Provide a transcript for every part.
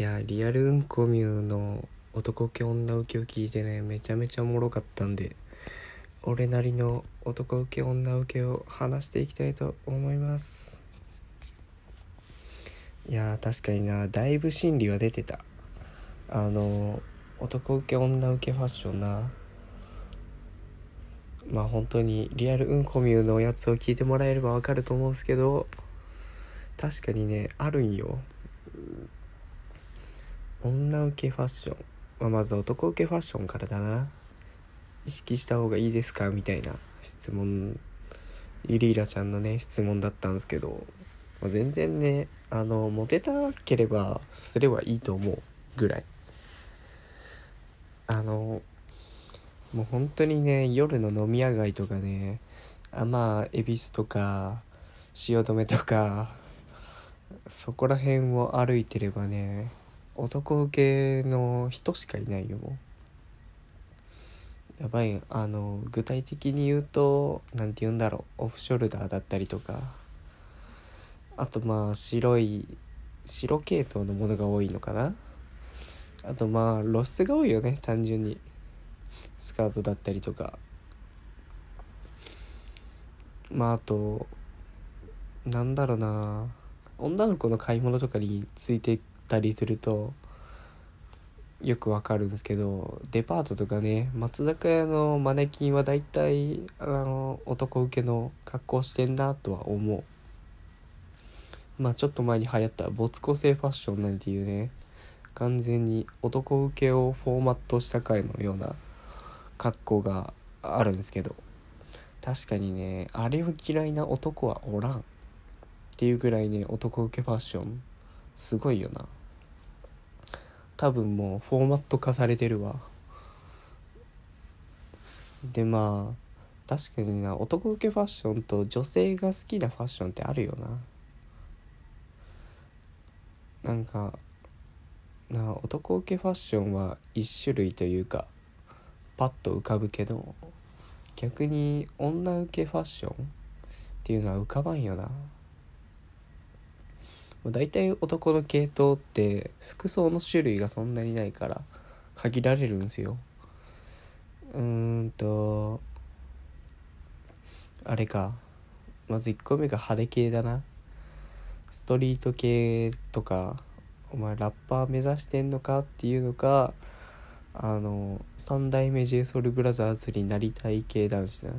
いやリアルうんこミューの男受け女受けを聞いてねめちゃめちゃおもろかったんで俺なりの男受け女受けを話していきたいと思います。いや確かになだいぶ心理は出てた。あの男受け女受けファッションな。まあ本当にリアルうんこミューのやつを聞いてもらえればわかると思うんですけど確かにねあるんよ。女受けファッション、まあ、まず男受けファッションからだな。意識した方がいいですか？みたいな質問。ゆりいらちゃんのね質問だったんですけど、まあ、全然ねあのモテたければすればいいと思う。ぐらい。あのもう本当にね夜の飲み屋街とかねあまあ恵比寿とか汐留とかそこら辺を歩いてればね男受けの人しかいないよもう。やばいあの具体的に言うと何て言うんだろう。オフショルダーだったりとか。あとまあ白い白系統のものが多いのかな。あとまあ露出が多いよね単純に。スカートだったりとか。まああとなんだろうな。女の子の買い物とかについてたりするとよくわかるんですけどデパートとかね松坂屋のマネキンは大体あの男受けの格好してんなとは思う。まあちょっと前に流行った没個性ファッションなんていうね完全に男受けをフォーマットした回のような格好があるんですけど確かにねあれを嫌いな男はおらんっていうぐらいね男受けファッションすごいよな。多分もうフォーマット化されてるわ。でまあ確かにな男受けファッションと女性が好きなファッションってあるよな。なんかな男受けファッションは一種類というかパッと浮かぶけど逆に女受けファッションっていうのは浮かばんよな。大体男の系統って服装の種類がそんなにないから限られるんですよ。うーんとあれか。まず1個目が派手系だな。ストリート系とかお前ラッパー目指してんのかっていうのかあの三代目 j ソ o u l b r o t h e r ズになりたい系男子だな。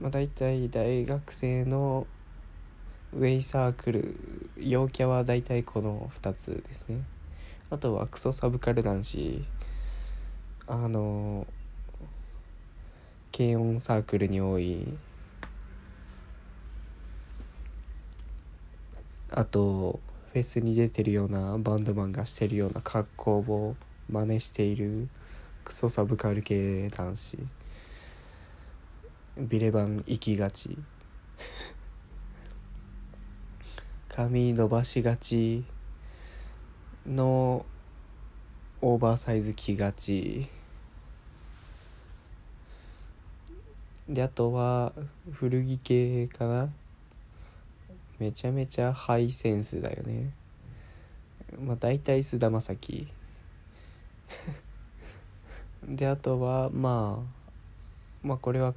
まあ大体大学生のウェイサークル陽キャは大体この2つですね。あとはクソサブカル男子。あの軽音サークルに多い。あとフェスに出てるようなバンドマンがしてるような格好を真似している。クソサブカル系男子。ビレバン行きがち。髪伸ばしがち。のオーバーサイズ着がち。であとは古着系かな。めちゃめちゃハイセンスだよね。まあ大体菅田将暉。であとはまあまあこれは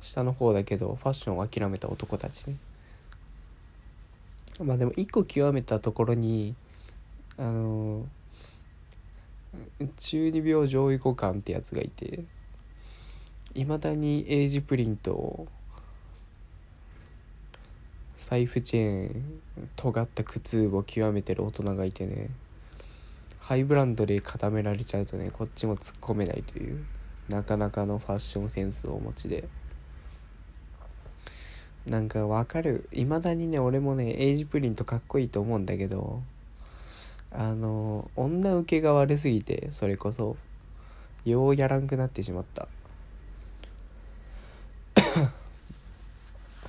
下の方だけどファッションを諦めた男たちね。まあでも一個極めたところにあの中二病上位互換ってやつがいていまだにエイジプリントを財布チェーン尖った靴を極めてる大人がいてねハイブランドで固められちゃうとねこっちも突っ込めないというなかなかのファッションセンスをお持ちで。なんかわかる。いまだにね俺もねエイジプリントかっこいいと思うんだけどあの女受けが悪すぎてそれこそようやらんくなってしまった。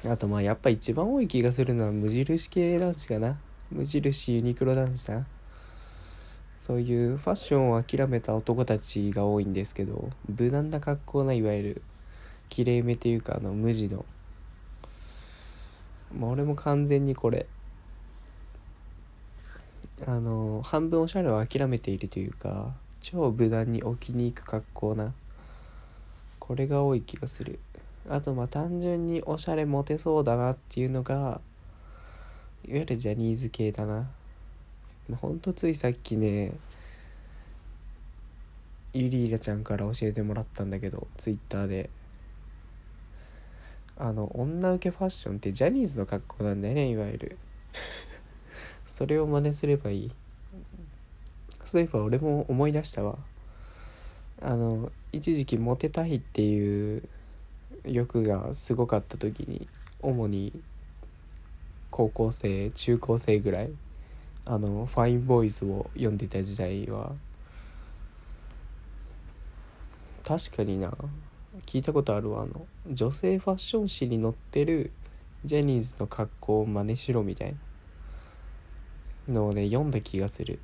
あとまあやっぱ一番多い気がするのは無印系男子かな。無印ユニクロ男子だそういうファッションを諦めた男たちが多いんですけど無難な格好ないわゆるきれいめというかあの無地のまあ、俺も完全にこれ。あの半分おしゃれを諦めているというか超無難に置きに行く格好なこれが多い気がする。あとまあ単純におしゃれモテそうだなっていうのがいわゆるジャニーズ系だな。ほんとついさっきねゆりーらちゃんから教えてもらったんだけどツイッターで。あの女受けファッションってジャニーズの格好なんだよねいわゆる。それを真似すればいい。そういえば俺も思い出したわ。あの一時期モテたいっていう欲がすごかった時に主に高校生中高生ぐらいあのファインボーイズを読んでた時代は。確かにな。聞いたことあるわあの女性ファッション誌に載ってるジャニーズの格好を真似しろみたいなのをね読んだ気がする。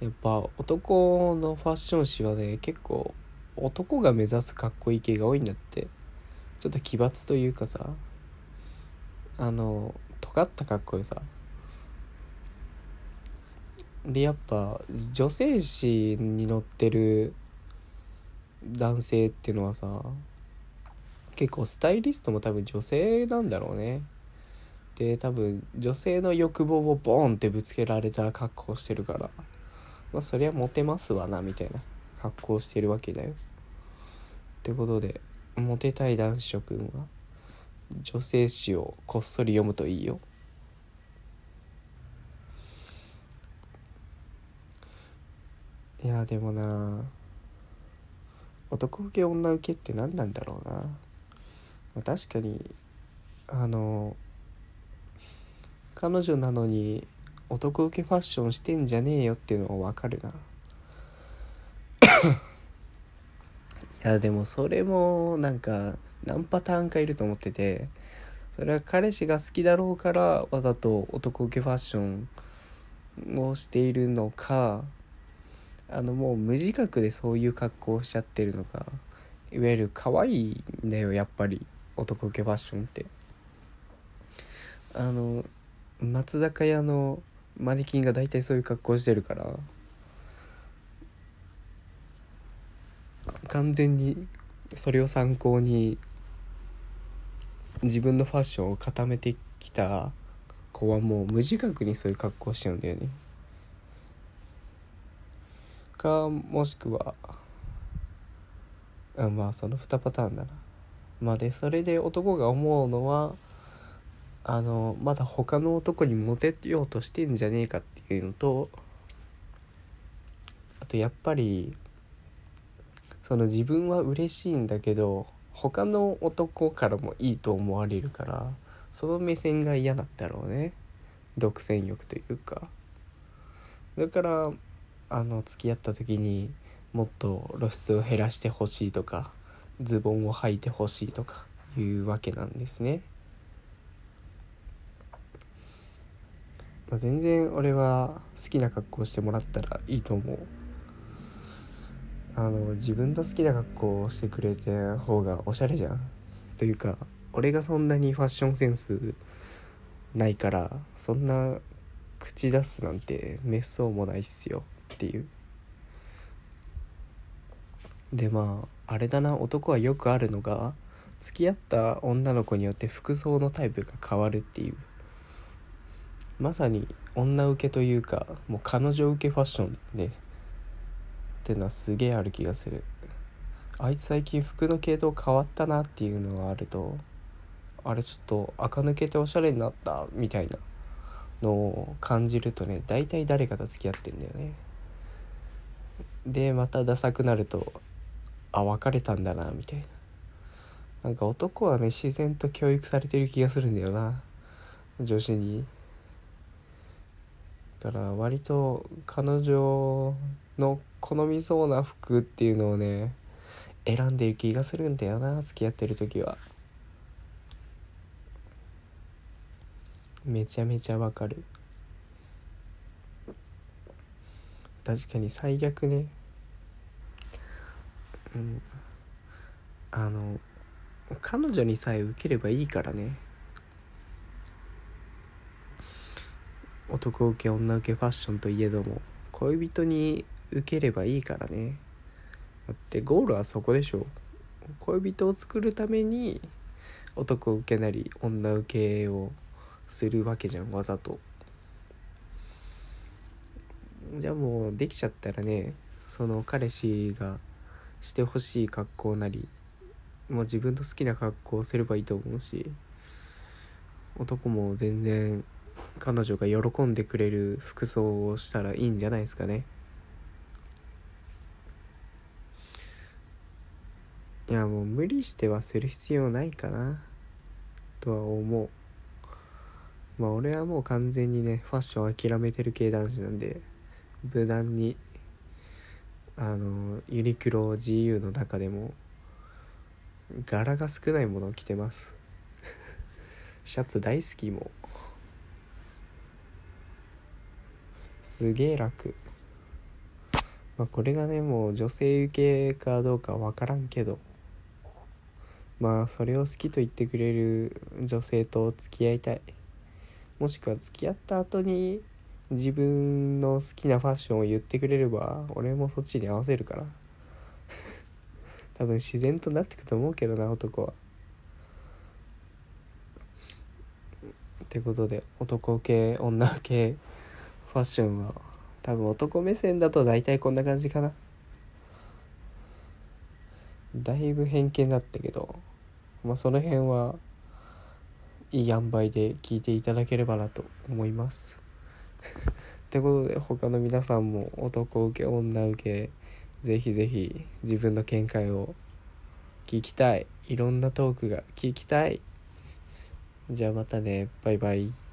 やっぱ男のファッション誌はね結構男が目指すかっこいい系が多いんだって。ちょっと奇抜というかさあの尖ったかっこよさ。でやっぱ女性誌に載ってる男性っていうのはさ結構スタイリストも多分女性なんだろうね。で多分女性の欲望をボーンってぶつけられた格好してるからまあそりゃモテますわなみたいな格好してるわけだよ。ってことでモテたい男子諸君は女性誌をこっそり読むといいよ。いやでもな男受け女受けって何なんだろうな、まあ、確かにあの彼女なのに男受けファッションしてんじゃねえよっていうのは分かるな。いやでもそれもなんか何パターンかいると思っててそれは彼氏が好きだろうからわざと男受けファッションをしているのかあのもう無自覚でそういう格好をしちゃってるのか。いわゆる可愛いんだよやっぱり。男受けファッションって。あの松坂屋のマネキンが大体そういう格好してるから完全にそれを参考に自分のファッションを固めてきた子はもう無自覚にそういう格好しちゃうんだよね。かもしくはあまあその2パターンだな。まあでそれで男が思うのはあのまだ他の男にモテようとしてんじゃねえかっていうのとあとやっぱりその自分は嬉しいんだけど他の男からもいいと思われるからその目線が嫌なんだろうね。独占欲というか。だからあの付き合った時にもっと露出を減らしてほしいとかズボンを履いてほしいとかいうわけなんですね。まあ、全然俺は好きな格好してもらったらいいと思う。あの自分の好きな格好をしてくれた方がおしゃれじゃん。というか俺がそんなにファッションセンスないからそんな口出すなんてめっそうもないっすよ。っていう。でまああれだな男はよくあるのが付き合った女の子によって服装のタイプが変わるっていう。まさに女受けというかもう彼女受けファッションでっていうのはすげえある気がする。あいつ最近服の系統変わったなっていうのがあるとあれちょっと垢抜けておしゃれになったみたいなのを感じるとね大体誰かと付き合ってんだよね。でまたダサくなるとあ別れたんだなみたいな。なんか男はね自然と教育されてる気がするんだよな。女子に。だから割と彼女の好みそうな服っていうのをね選んでる気がするんだよな付き合ってる時は。めちゃめちゃわかる。確かに最悪ね。うん。あの彼女にさえ受ければいいからね。男受け女受けファッションといえども。恋人に受ければいいからね。だってゴールはそこでしょ。恋人を作るために男受けなり女受けをするわけじゃんわざと。じゃあもうできちゃったらねその彼氏がしてほしい格好なりもう自分の好きな格好をすればいいと思うし男も全然彼女が喜んでくれる服装をしたらいいんじゃないですかね。いやもう無理してはする必要ないかなとは思う。まあ俺はもう完全にねファッション諦めてる系男子なんで。無難にあのユニクロ GU の中でも柄が少ないものを着てます。シャツ大好きも。すげえ楽。まあこれがねもう女性受けかどうか分からんけど。まあそれを好きと言ってくれる女性と付き合いたい。もしくは付き合った後に自分の好きなファッションを言ってくれれば俺もそっちに合わせるから。多分自然となってくと思うけどな男は。ってことで男系女系ファッションは多分男目線だと大体こんな感じかな。だいぶ偏見だったけどまあその辺はいい塩梅で聞いていただければなと思います。ってことで他の皆さんも男受け女受けぜひぜひ自分の見解を聞きたい。いろんなトークが聞きたい。じゃあまたね。バイバイ。